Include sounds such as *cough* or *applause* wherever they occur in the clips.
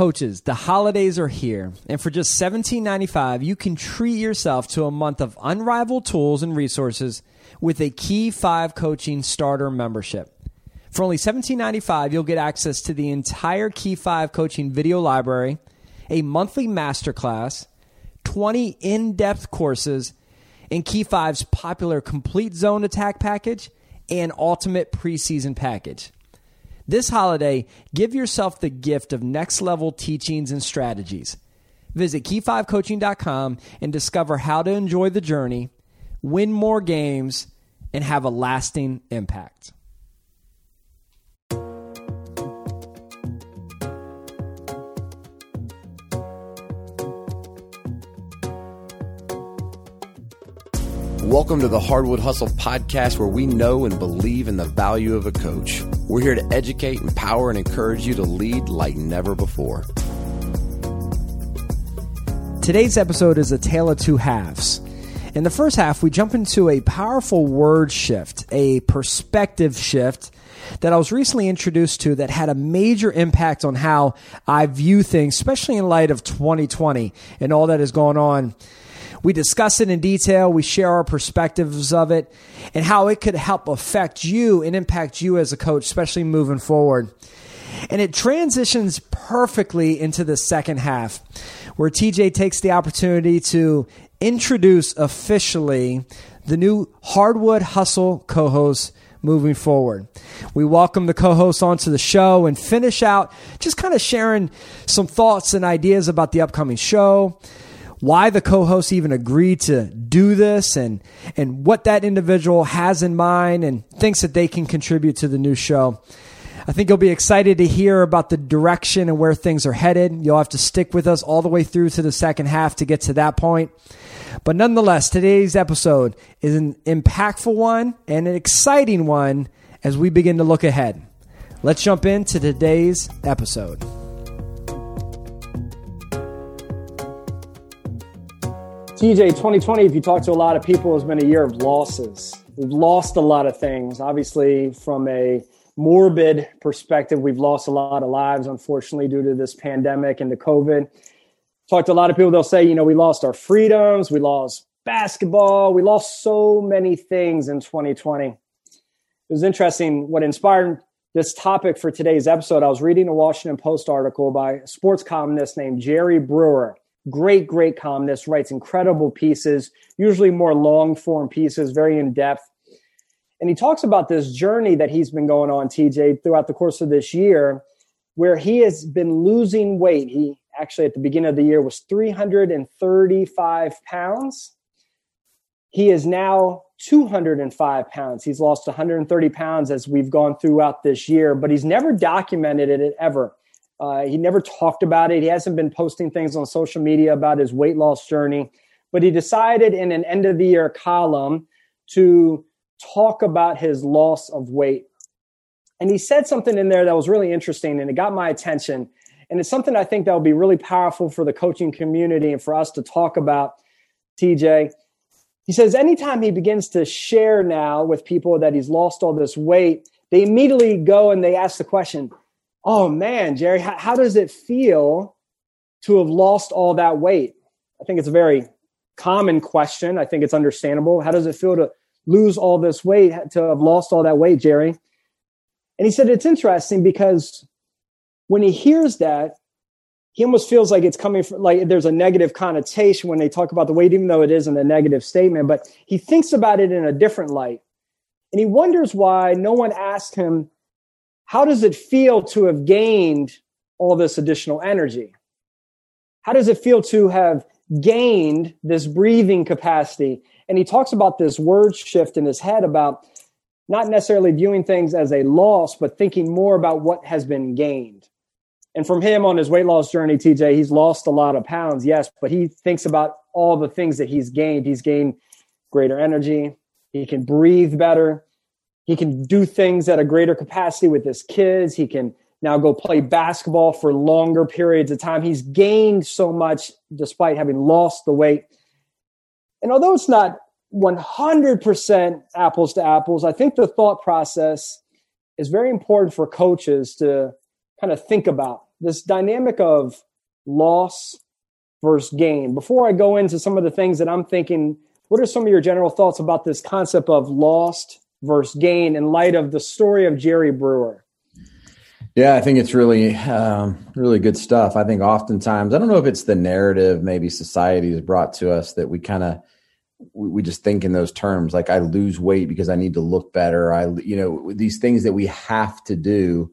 Coaches, the holidays are here, and for just $17.95, you can treat yourself to a month of unrivaled tools and resources with a Key 5 Coaching Starter membership. For only $17.95, you'll get access to the entire Key 5 Coaching video library, a monthly masterclass, 20 in depth courses, and Key 5's popular Complete Zone Attack package and Ultimate Preseason package. This holiday, give yourself the gift of next level teachings and strategies. Visit key5coaching.com and discover how to enjoy the journey, win more games, and have a lasting impact. Welcome to the Hardwood Hustle podcast, where we know and believe in the value of a coach. We're here to educate, empower, and encourage you to lead like never before. Today's episode is a tale of two halves. In the first half, we jump into a powerful word shift, a perspective shift that I was recently introduced to that had a major impact on how I view things, especially in light of 2020 and all that is going on we discuss it in detail. We share our perspectives of it and how it could help affect you and impact you as a coach, especially moving forward. And it transitions perfectly into the second half, where TJ takes the opportunity to introduce officially the new Hardwood Hustle co host moving forward. We welcome the co host onto the show and finish out just kind of sharing some thoughts and ideas about the upcoming show, why the co-host even agreed to do this and and what that individual has in mind and thinks that they can contribute to the new show. I think you'll be excited to hear about the direction and where things are headed. You'll have to stick with us all the way through to the second half to get to that point. But nonetheless, today's episode is an impactful one and an exciting one as we begin to look ahead. Let's jump into today's episode. TJ, 2020, if you talk to a lot of people, has been a year of losses. We've lost a lot of things. Obviously, from a morbid perspective, we've lost a lot of lives, unfortunately, due to this pandemic and the COVID. Talked to a lot of people, they'll say, you know, we lost our freedoms, we lost basketball, we lost so many things in 2020. It was interesting. What inspired this topic for today's episode, I was reading a Washington Post article by a sports columnist named Jerry Brewer great, great columnist, writes incredible pieces, usually more long form pieces, very in depth. And he talks about this journey that he's been going on, TJ, throughout the course of this year, where he has been losing weight. He actually, at the beginning of the year, was 335 pounds. He is now 205 pounds. He's lost 130 pounds as we've gone throughout this year, but he's never documented it ever. Uh, he never talked about it. He hasn't been posting things on social media about his weight loss journey, but he decided in an end of the year column to talk about his loss of weight. And he said something in there that was really interesting and it got my attention. And it's something I think that will be really powerful for the coaching community and for us to talk about, TJ. He says anytime he begins to share now with people that he's lost all this weight, they immediately go and they ask the question, oh man, Jerry, how, how does it feel to have lost all that weight? I think it's a very common question. I think it's understandable. How does it feel to lose all this weight, to have lost all that weight, Jerry? And he said it's interesting because when he hears that, he almost feels like it's coming from like there's a negative connotation when they talk about the weight, even though it isn't a negative statement, but he thinks about it in a different light. And he wonders why no one asked him how does it feel to have gained all this additional energy? How does it feel to have gained this breathing capacity? And he talks about this word shift in his head about not necessarily viewing things as a loss, but thinking more about what has been gained. And from him on his weight loss journey, TJ, he's lost a lot of pounds, yes, but he thinks about all the things that he's gained. He's gained greater energy. He can breathe better. He can do things at a greater capacity with his kids. He can now go play basketball for longer periods of time. He's gained so much despite having lost the weight. And although it's not 100% apples to apples, I think the thought process is very important for coaches to kind of think about this dynamic of loss versus gain. Before I go into some of the things that I'm thinking, what are some of your general thoughts about this concept of lost versus gain in light of the story of Jerry Brewer? Yeah, I think it's really, um, really good stuff. I think oftentimes, I don't know if it's the narrative maybe society has brought to us that we kind of, we, just think in those terms, like I lose weight because I need to look better. I, you know, these things that we have to do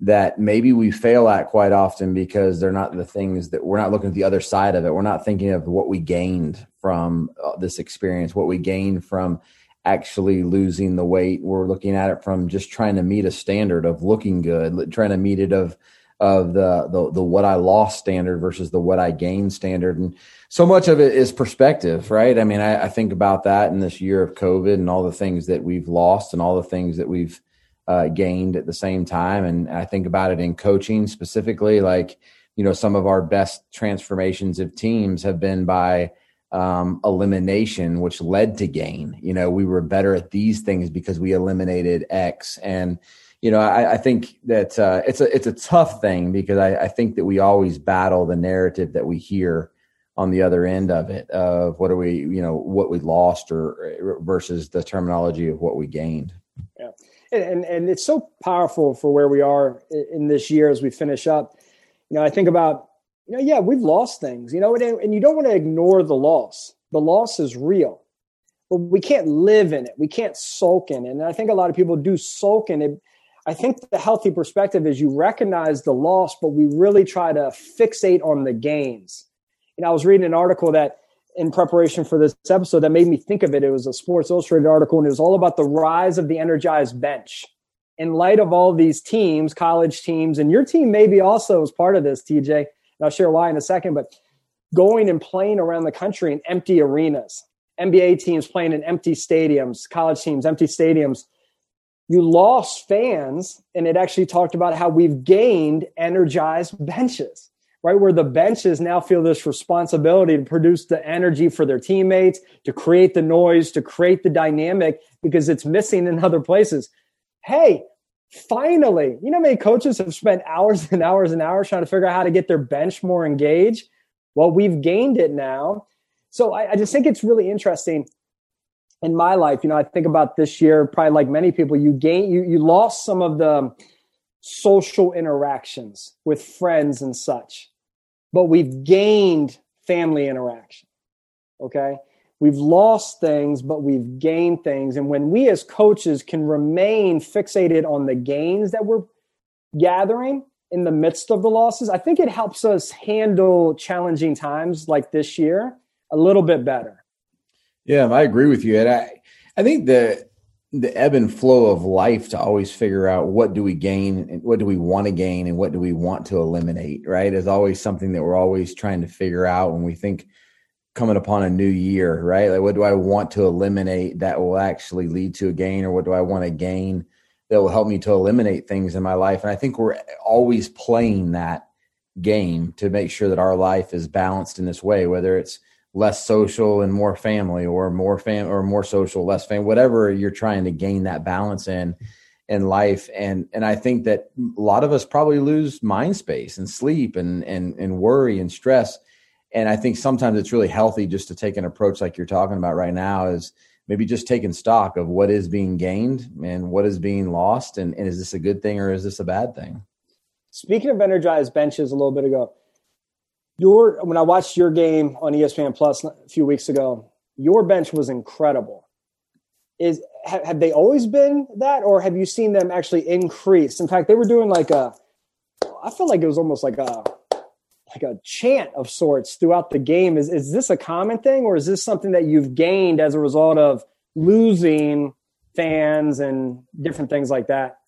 that maybe we fail at quite often because they're not the things that we're not looking at the other side of it. We're not thinking of what we gained from uh, this experience, what we gained from actually losing the weight. We're looking at it from just trying to meet a standard of looking good, trying to meet it of of the the the what I lost standard versus the what I gained standard. And so much of it is perspective, right? I mean, I, I think about that in this year of COVID and all the things that we've lost and all the things that we've uh, gained at the same time. And I think about it in coaching specifically, like, you know, some of our best transformations of teams have been by um, elimination, which led to gain. You know, we were better at these things because we eliminated X. And, you know, I, I think that uh, it's a it's a tough thing because I, I think that we always battle the narrative that we hear on the other end of it of what are we, you know, what we lost or versus the terminology of what we gained. Yeah and and it's so powerful for where we are in this year as we finish up. You know, I think about you know, yeah, we've lost things. You know, and, and you don't want to ignore the loss. The loss is real, but we can't live in it. We can't sulk in it. And I think a lot of people do sulk in it. I think the healthy perspective is you recognize the loss, but we really try to fixate on the gains. And I was reading an article that in preparation for this episode that made me think of it. It was a Sports Illustrated article, and it was all about the rise of the energized bench. In light of all these teams, college teams, and your team maybe also as part of this, TJ, and I'll share why in a second, but going and playing around the country in empty arenas, NBA teams playing in empty stadiums, college teams, empty stadiums. You lost fans, and it actually talked about how we've gained energized benches right? Where the benches now feel this responsibility to produce the energy for their teammates, to create the noise, to create the dynamic because it's missing in other places. Hey, finally, you know, many coaches have spent hours and hours and hours trying to figure out how to get their bench more engaged. Well, we've gained it now. So I, I just think it's really interesting in my life. You know, I think about this year, probably like many people, you gain, you, you lost some of the social interactions with friends and such but we've gained family interaction. Okay. We've lost things, but we've gained things. And when we as coaches can remain fixated on the gains that we're gathering in the midst of the losses, I think it helps us handle challenging times like this year a little bit better. Yeah, I agree with you. And I, I think the the ebb and flow of life to always figure out what do we gain and what do we want to gain and what do we want to eliminate right is always something that we're always trying to figure out when we think coming upon a new year right? Like what do i want to eliminate that will actually lead to a gain or what do i want to gain that will help me to eliminate things in my life? And i think we're always playing that game to make sure that our life is balanced in this way whether it's less social and more family or more fam or more social less fam whatever you're trying to gain that balance in in life. And and i think that a lot of us probably lose mind space and sleep and and and worry and stress and i think sometimes it's really healthy just to take an approach like you're talking about right now is maybe just taking stock of what is being gained and what is being lost and, and is this a good thing or is this a bad thing speaking of energized benches a little bit ago your when I watched your game on ESPN Plus a few weeks ago, your bench was incredible. Is have, have they always been that, or have you seen them actually increase? In fact, they were doing like a. I feel like it was almost like a like a chant of sorts throughout the game. Is is this a common thing, or is this something that you've gained as a result of losing fans and different things like that?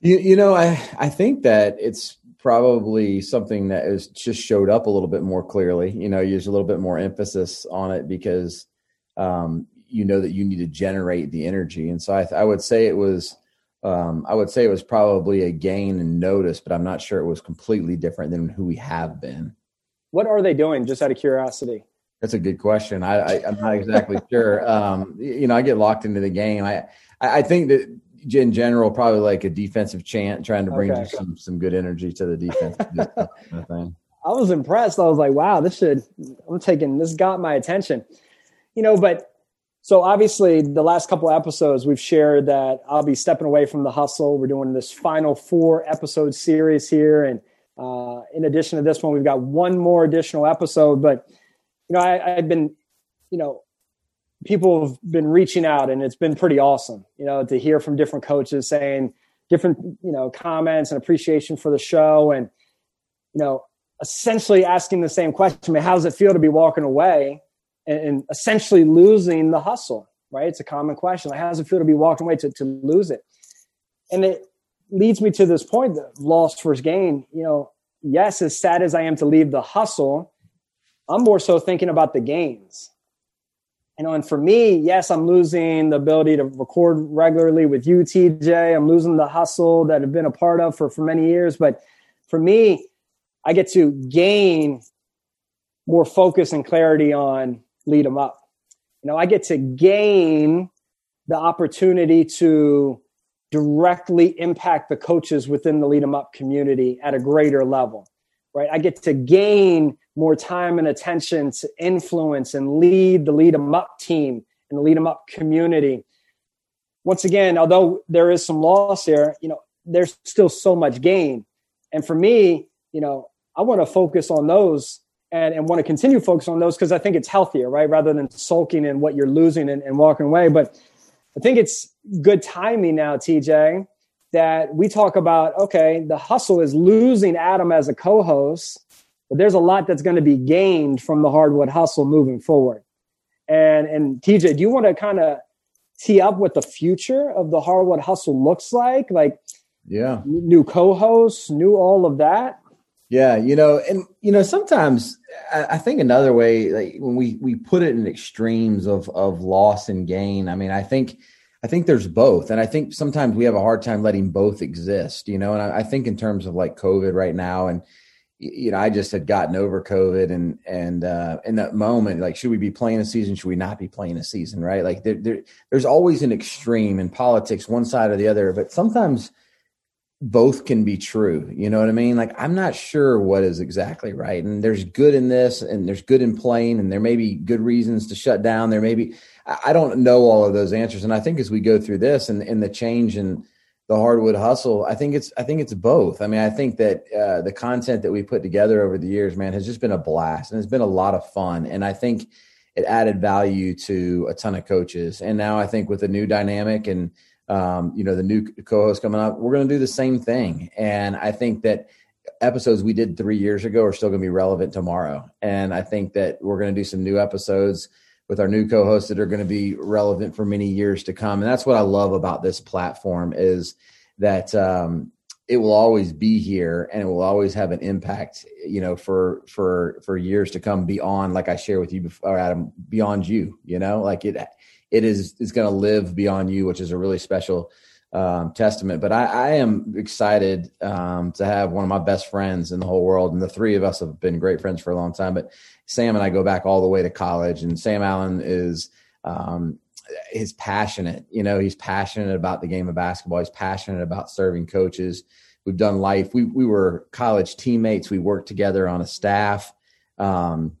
You, you know, I I think that it's probably something that is just showed up a little bit more clearly. You know, use a little bit more emphasis on it because um, you know that you need to generate the energy. And so I, I would say it was, um, I would say it was probably a gain in notice, but I'm not sure it was completely different than who we have been. What are they doing? Just out of curiosity. That's a good question. I, I am not exactly *laughs* sure. Um, you know, I get locked into the game. I I think that in general, probably like a defensive chant, trying to bring okay. some some good energy to the defense. *laughs* kind of I was impressed. I was like, wow, this should. I'm taking this got my attention, you know. But so obviously, the last couple episodes we've shared that I'll be stepping away from the hustle. We're doing this final four episode series here, and uh, in addition to this one, we've got one more additional episode. But you know, I, I've been, you know, people have been reaching out and it's been pretty awesome, you know, to hear from different coaches saying different, you know, comments and appreciation for the show and, you know, essentially asking the same question, I mean, how does it feel to be walking away and, essentially losing the hustle, right? It's a common question. Like, how does it feel to be walking away to, to lose it? And it leads me to this point that lost first gain, you know, yes, as sad as I am to leave the hustle, I'm more so thinking about the gains you know, and for me, yes, I'm losing the ability to record regularly with you, TJ. I'm losing the hustle that I've been a part of for, for many years. But for me, I get to gain more focus and clarity on lead them up. You know, I get to gain the opportunity to directly impact the coaches within the lead them up community at a greater level, right? I get to gain more time and attention to influence and lead the lead them up team and the lead them up community. Once again, although there is some loss here, you know, there's still so much gain. And for me, you know, I want to focus on those and, and want to continue focus on those because I think it's healthier, right? Rather than sulking in what you're losing and, and walking away. But I think it's good timing now, TJ, that we talk about okay, the hustle is losing Adam as a co host but there's a lot that's going to be gained from the hardwood hustle moving forward. And and TJ, do you want to kind of tee up what the future of the hardwood hustle looks like? Like, yeah, new co-hosts, new all of that. Yeah, you know, and you know, sometimes I, think another way, like when we we put it in extremes of of loss and gain. I mean, I think I think there's both, and I think sometimes we have a hard time letting both exist. You know, and I, I think in terms of like COVID right now, and you know, I just had gotten over COVID and, and, uh, in that moment, like, should we be playing a season? Should we not be playing a season? Right. Like there, there, there's always an extreme in politics, one side or the other, but sometimes both can be true. You know what I mean? Like, I'm not sure what is exactly right. And there's good in this and there's good in playing and there may be good reasons to shut down. There may be, I don't know all of those answers. And I think as we go through this and, and the change in, the hardwood hustle i think it's i think it's both i mean i think that uh, the content that we put together over the years man has just been a blast and it's been a lot of fun and i think it added value to a ton of coaches and now i think with the new dynamic and um, you know the new co-host coming up we're going to do the same thing and i think that episodes we did three years ago are still going to be relevant tomorrow and i think that we're going to do some new episodes with our new co-hosts that are going to be relevant for many years to come. And that's what I love about this platform is that um, it will always be here and it will always have an impact, you know, for for for years to come beyond, like I share with you before, Adam, beyond you. You know, like it it is is going to live beyond you, which is a really special um, testament. But I, I am excited um, to have one of my best friends in the whole world, and the three of us have been great friends for a long time. But Sam and I go back all the way to college, and Sam Allen is um, is passionate. You know, he's passionate about the game of basketball. He's passionate about serving coaches. We've done life. We we were college teammates. We worked together on a staff. Um,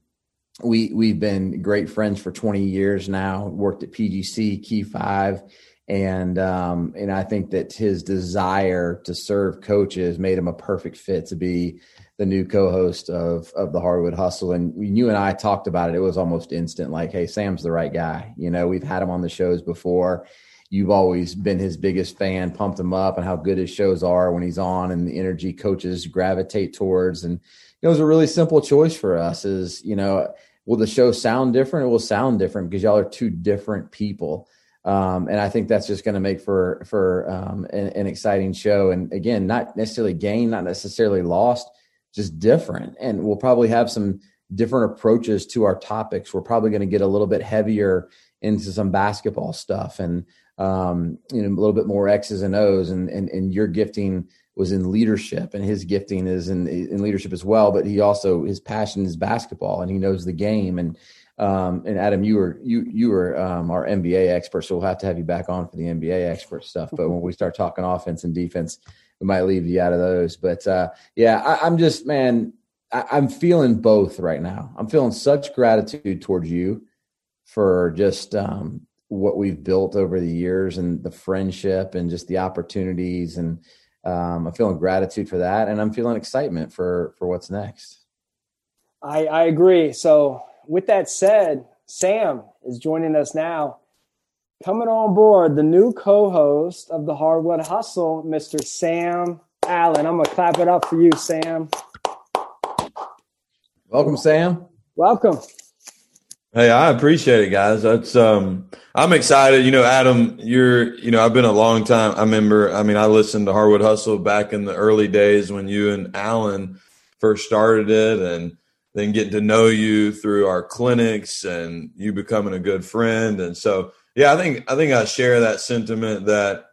we we've been great friends for 20 years now. Worked at PGC, Key Five, and um, and I think that his desire to serve coaches made him a perfect fit to be the new co-host of of the Hardwood Hustle. And you and I talked about it. It was almost instant. Like, hey, Sam's the right guy. You know, we've had him on the shows before. You've always been his biggest fan, pumped him up, and how good his shows are when he's on, and the energy coaches gravitate towards. And it was a really simple choice for us. Is you know, will the show sound different? It will sound different because y'all are two different people. Um, and I think that's just going to make for for um, an, an, exciting show. And again, not necessarily gain, not necessarily lost, just different. And we'll probably have some different approaches to our topics. We're probably going to get a little bit heavier into some basketball stuff and um, you know a little bit more X's and O's. And and and your gifting was in leadership, and his gifting is in in leadership as well. But he also his passion is basketball, and he knows the game and Um, and Adam, you were you you were um, our NBA expert, so we'll have to have you back on for the NBA expert stuff. But when we start talking offense and defense, we might leave you out of those. But uh, yeah, I, am just man, I, I'm feeling both right now. I'm feeling such gratitude towards you for just um, what we've built over the years and the friendship and just the opportunities and um, I'm feeling gratitude for that, and I'm feeling excitement for for what's next. I, I agree. So, with that said, Sam is joining us now. Coming on board, the new co-host of the Hardwood Hustle, Mr. Sam Allen. I'm gonna clap it up for you, Sam. Welcome, Sam. Welcome. Hey, I appreciate it, guys. That's um, I'm excited. You know, Adam, you're, you know, I've been a long time. I remember. I mean, I listened to Hardwood Hustle back in the early days when you and Alan first started it, and then getting to know you through our clinics and you becoming a good friend. And so, yeah, I think I think I share that sentiment. That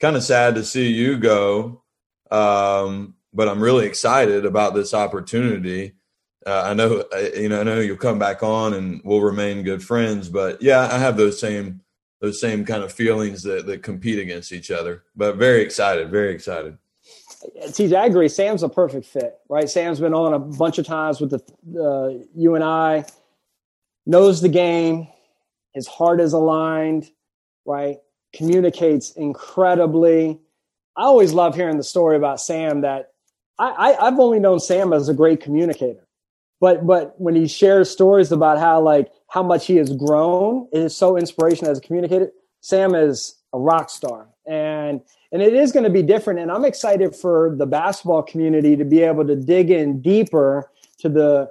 kind of sad to see you go, um, but I'm really excited about this opportunity uh, I know, uh, you know, I know you'll come back on and we'll remain good friends. But yeah, I have those same those same kind of feelings that that compete against each other. But very excited, very excited. TJ, I agree. Sam's a perfect fit, right? Sam's been on a bunch of times with the uh, you and I. Knows the game. His heart is aligned, right? Communicates incredibly. I always love hearing the story about Sam that I, I, I've only known Sam as a great communicator but but when he shares stories about how like how much he has grown, it is so inspirational as a communicator. Sam is a rock star, and and it is going to be different. And I'm excited for the basketball community to be able to dig in deeper to the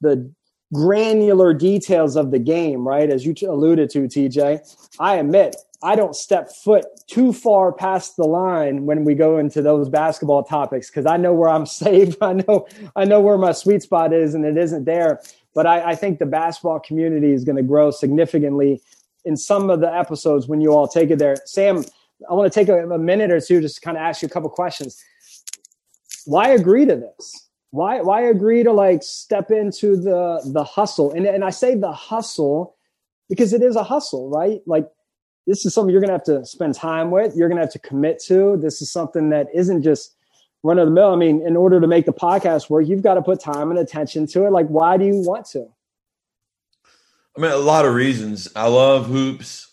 the granular details of the game, right? As you alluded to, TJ. I admit I don't step foot too far past the line when we go into those basketball topics because I know where I'm *laughs* safe. I know I know where my sweet spot is, and it isn't there. But I, I think the basketball community is going to grow significantly in some of the episodes when you all take it there. Sam, I want to take a, a minute or two just to kind of ask you a couple questions. Why agree to this? Why why agree to like step into the the hustle? And and I say the hustle because it is a hustle, right? Like this is something you're to have to spend time with. You're to have to commit to. This is something that isn't just run of the mill. I mean, in order to make the podcast work, you've got to put time and attention to it. Like, why do you want to? I mean, a lot of reasons. I love hoops.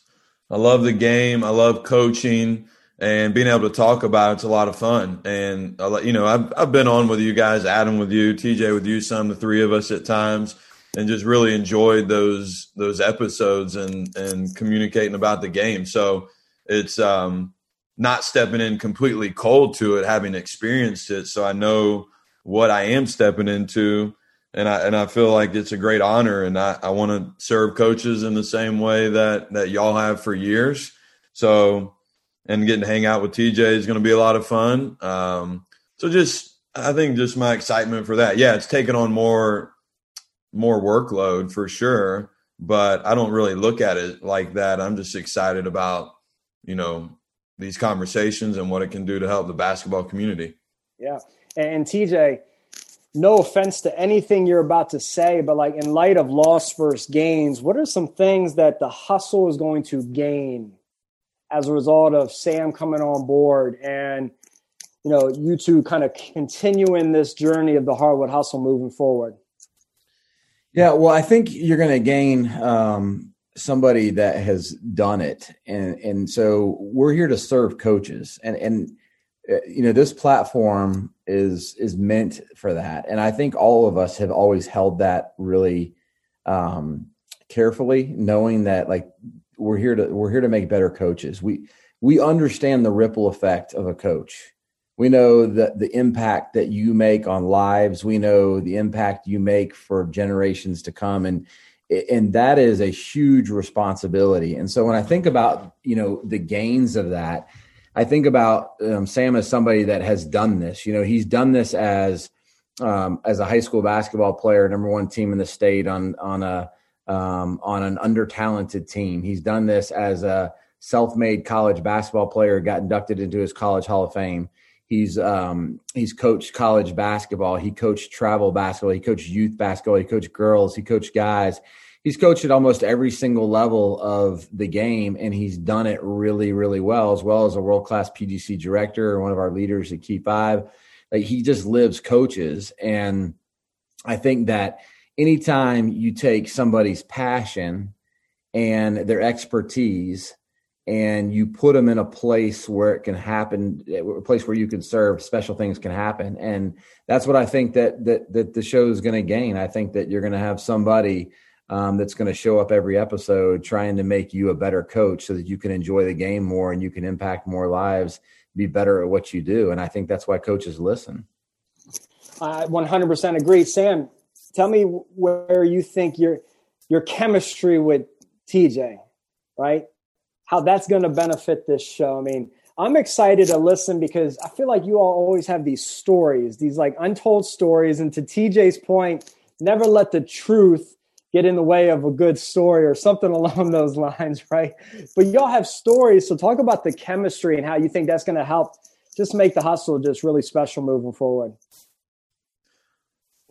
I love the game. I love coaching and being able to talk about it's a lot of fun. And you know, I've I've been on with you guys, Adam with you, TJ with you, some the three of us at times and just really enjoyed those those episodes and and communicating about the game. So it's um, not stepping in completely cold to it, having experienced it. So I know what I am stepping into, and I and I feel like it's a great honor, and I, I want to serve coaches in the same way that that y'all have for years. So and getting to hang out with TJ is going to be a lot of fun. Um, so just I think just my excitement for that. Yeah, it's taken on more more workload for sure, but I don't really look at it like that. I'm just excited about, you know, these conversations and what it can do to help the basketball community. Yeah. And TJ, no offense to anything you're about to say, but like in light of loss versus gains, what are some things that the hustle is going to gain as a result of Sam coming on board and you know you two kind of continuing this journey of the hardwood hustle moving forward? Yeah, well, I think you're going to gain um, somebody that has done it, and and so we're here to serve coaches, and and uh, you know this platform is is meant for that, and I think all of us have always held that really um, carefully, knowing that like we're here to we're here to make better coaches. We we understand the ripple effect of a coach. We know that the impact that you make on lives. We know the impact you make for generations to come. And and that is a huge responsibility. And so when i think about you know the gains of that i think about um, sam as somebody that has done this. You know he's done this as um, as a high school basketball player number one team in the state on on a um, on an under talented team he's done this as a self-made college basketball player got inducted into his college hall of fame He's um, he's coached college basketball. He coached travel basketball. He coached youth basketball. He coached girls. He coached guys. he's coached at almost every single level of the game, and he's done it really, really well, as well as a world class PGC director, one of our leaders at Key Five. Like he just lives coaches, and I think that anytime you take somebody's passion and their expertise and you put them in a place where it can happen a place where you can serve special things can happen. And that's what i think that that that the show is going to gain. I think that you're going to have somebody um, that's going to show up every episode trying to make you a better coach so that you can enjoy the game more and you can impact more lives be better at what you do. And i think that's why coaches listen. I 100% agree. Sam tell me where you think your your chemistry with tj right how that's going to benefit this show. I mean, I'm excited to listen because I feel like you all always have these stories, these like untold stories. And to TJ's point, never let the truth get in the way of a good story or something *laughs* along those lines, right? But y'all have stories. So talk about the chemistry and how you think that's going to help just make the hustle just really special moving forward.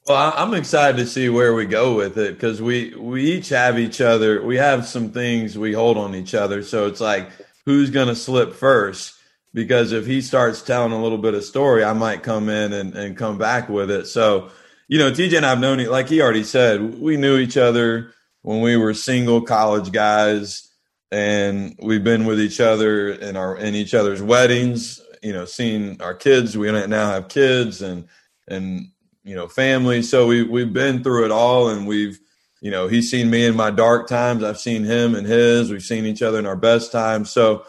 Well, I'm excited to see where we go with it because we we each have each other. We have some things we hold on each other, so it's like who's going to slip first? Because if he starts telling a little bit of story, I might come in and, and come back with it. So, you know, TJ and I've known it, like he already said, we knew each other when we were single college guys, and we've been with each other in our in each other's weddings. You know, seeing our kids. We now have kids, and and you know, family. So we we've been through it all, and we've, you know, he's seen me in my dark times. I've seen him in his. We've seen each other in our best times. So,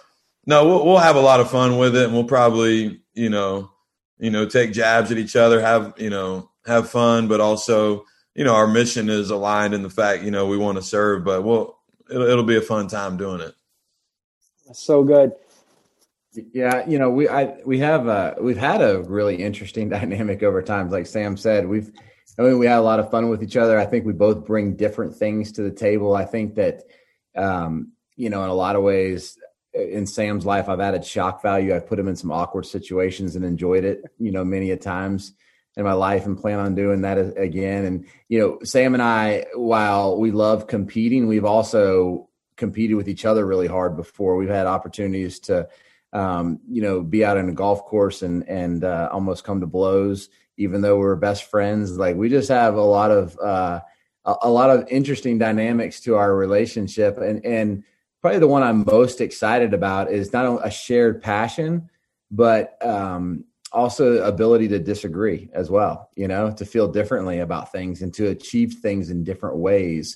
no, we'll, we'll have a lot of fun with it, and we'll probably, you know, you know, take jabs at each other, have you know, have fun, but also, you know, our mission is aligned in the fact, you know, we want to serve, but we'll it'll, it'll be a fun time doing it. so good. Yeah, you know, we I we have uh we've had a really interesting *laughs* dynamic over time. Like Sam said, we've I mean we had a lot of fun with each other. I think we both bring different things to the table. I think that um, you know, in a lot of ways in Sam's life I've added shock value. I've put him in some awkward situations and enjoyed it, you know, many a times in my life and plan on doing that again. And you know, Sam and I while we love competing, we've also competed with each other really hard before. We've had opportunities to um, you know, be out in a golf course and and uh, almost come to blows, even though we're best friends. Like we just have a lot of uh, a, lot of interesting dynamics to our relationship, and and probably the one I'm most excited about is not only a shared passion, but um, also ability to disagree as well. You know, to feel differently about things and to achieve things in different ways.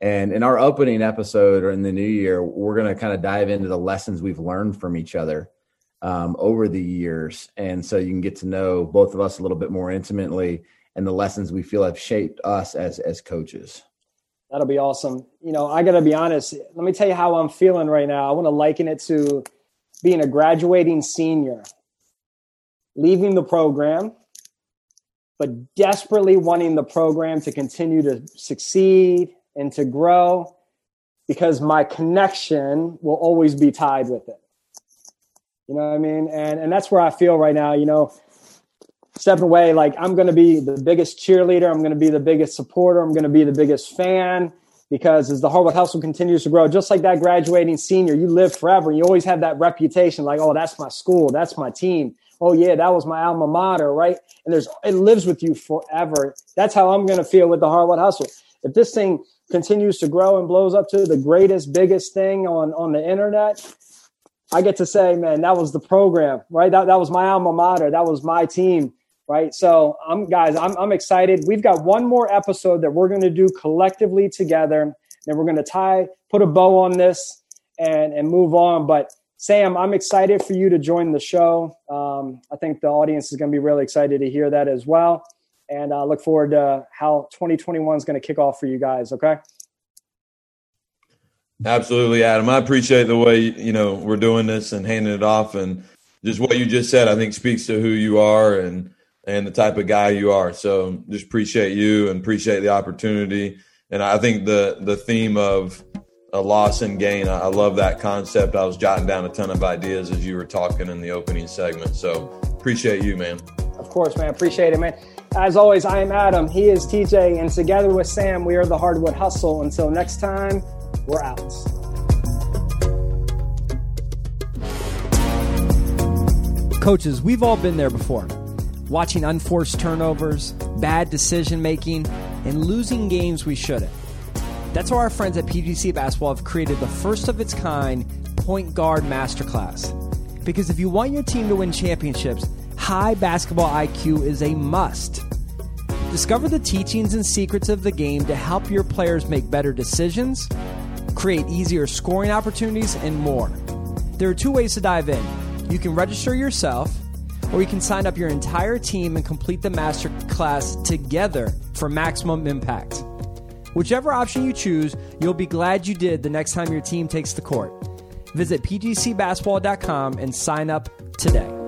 And in our opening episode or in the new year, we're going to kind of dive into the lessons we've learned from each other um, over the years. And so you can get to know both of us a little bit more intimately and the lessons we feel have shaped us as, as coaches. That'll be awesome. You know, I got to be honest. Let me tell you how I'm feeling right now. I want to liken it to being a graduating senior, leaving the program, but desperately wanting the program to continue to succeed and to grow because my connection will always be tied with it. You know what I mean? And and that's where I feel right now, you know, stepping away like I'm going to be the biggest cheerleader, I'm going to be the biggest supporter, I'm going to be the biggest fan because as the Hardwood Hustle continues to grow, just like that graduating senior, you live forever. You always have that reputation like, oh, that's my school, that's my team. Oh yeah, that was my alma mater, right? And there's it lives with you forever. That's how I'm going to feel with the Hardwood Hustle. If this thing continues to grow and blows up to the greatest, biggest thing on, on the internet, I get to say, man, that was the program, right? That, that was my alma mater. That was my team, right? So I'm guys, I'm, I'm excited. We've got one more episode that we're going to do collectively together. And we're going to tie, put a bow on this and, and move on. But Sam, I'm excited for you to join the show. Um, I think the audience is going to be really excited to hear that as well and I uh, look forward to how 2021 is going to kick off for you guys. Okay. Absolutely, Adam. I appreciate the way you know we're doing this and handing it off, and just what you just said. I think speaks to who you are and and the type of guy you are. So just appreciate you and appreciate the opportunity. And I think the the theme of a loss and gain. I love that concept. I was jotting down a ton of ideas as you were talking in the opening segment. So appreciate you, man. Of course, man. Appreciate it, man As always, I am Adam. He is TJ. And together with Sam, we are the Hardwood Hustle. Until next time, we're out. Coaches, we've all been there before. Watching unforced turnovers, bad decision making, and losing games we shouldn't. That's why our friends at PGC Basketball have created the first of its kind Point Guard Masterclass. Because if you want your team to win championships, high basketball IQ is a must. Discover the teachings and secrets of the game to help your players make better decisions, create easier scoring opportunities, and more. There are two ways to dive in. You can register yourself, or you can sign up your entire team and complete the master class together for maximum impact. Whichever option you choose, you'll be glad you did the next time your team takes the court. Visit pgcbasketball.com and sign up today.